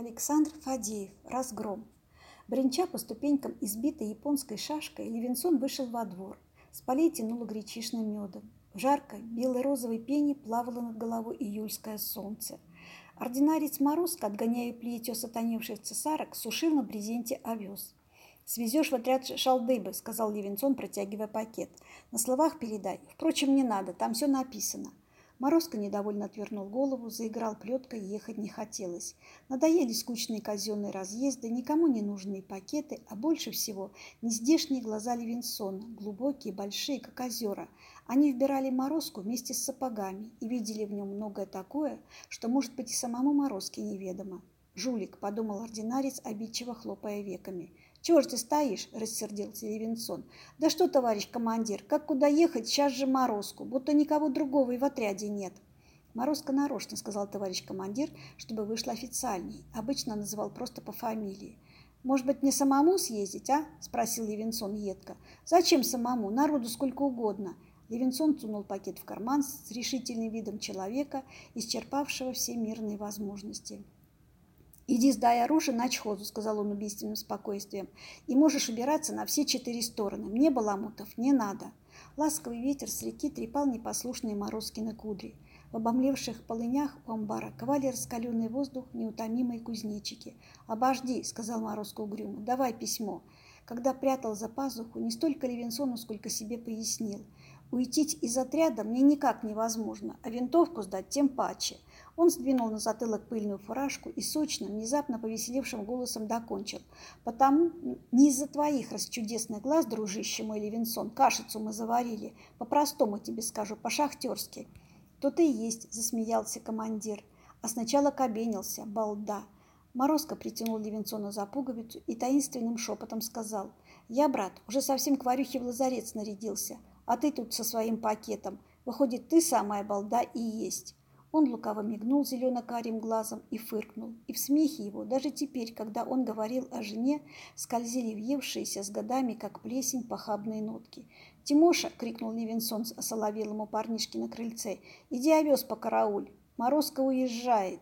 Александр Фадеев. Разгром. Бренча по ступенькам избитой японской шашкой, Левинсон вышел во двор. С полей тянуло гречишным медом. В жаркой белой розовой пене плавало над головой июльское солнце. Ординарец Морозко, отгоняя плетью сатаневших цесарок, сушил на брезенте овес. «Свезешь в отряд шалдыбы», — сказал Левинсон, протягивая пакет. «На словах передай. Впрочем, не надо, там все написано». Морозко недовольно отвернул голову, заиграл плеткой, ехать не хотелось. Надоели скучные казенные разъезды, никому не нужные пакеты, а больше всего нездешние глаза Левинсона, глубокие, большие, как озера. Они вбирали Морозку вместе с сапогами и видели в нем многое такое, что, может быть, и самому Морозке неведомо. «Жулик», — подумал ординарец, обидчиво хлопая веками. «Чего ж ты стоишь?» – рассердился Левинсон. «Да что, товарищ командир, как куда ехать, сейчас же Морозку, будто никого другого и в отряде нет». «Морозко нарочно», – сказал товарищ командир, чтобы вышло официальней. Обычно называл просто по фамилии. «Может быть, мне самому съездить, а?» – спросил Левинсон едко. «Зачем самому? Народу сколько угодно». Левинсон сунул пакет в карман с решительным видом человека, исчерпавшего все мирные возможности. «Иди сдай оружие на чхозу», — сказал он убийственным спокойствием, «и можешь убираться на все четыре стороны. Мне баламутов не надо». Ласковый ветер с реки трепал непослушные Морозкины кудри. В обомлевших полынях у амбара ковали раскаленный воздух неутомимые кузнечики. «Обожди», — сказал Морозко угрюмо, — «давай письмо». Когда прятал за пазуху, не столько Левинсону, сколько себе пояснил. Уйти из отряда мне никак невозможно, а винтовку сдать тем паче. Он сдвинул на затылок пыльную фуражку и сочным, внезапно повеселевшим голосом докончил. «Потому не из-за твоих расчудесных глаз, дружище мой Левинсон, кашицу мы заварили. По-простому тебе скажу, по-шахтерски». «То-то и есть», — засмеялся командир. А сначала кабенился, балда. Морозко притянул Левинсона за пуговицу и таинственным шепотом сказал. «Я, брат, уже совсем к Варюхе в лазарет снарядился, а ты тут со своим пакетом. Выходит, ты самая балда и есть». Он лукаво мигнул зелено-карим глазом и фыркнул. И в смехе его, даже теперь, когда он говорил о жене, скользили въевшиеся с годами, как плесень, похабные нотки. «Тимоша!» — крикнул Левинсон осоловелому парнишке на крыльце. «Иди овес по карауль! Морозко уезжает!»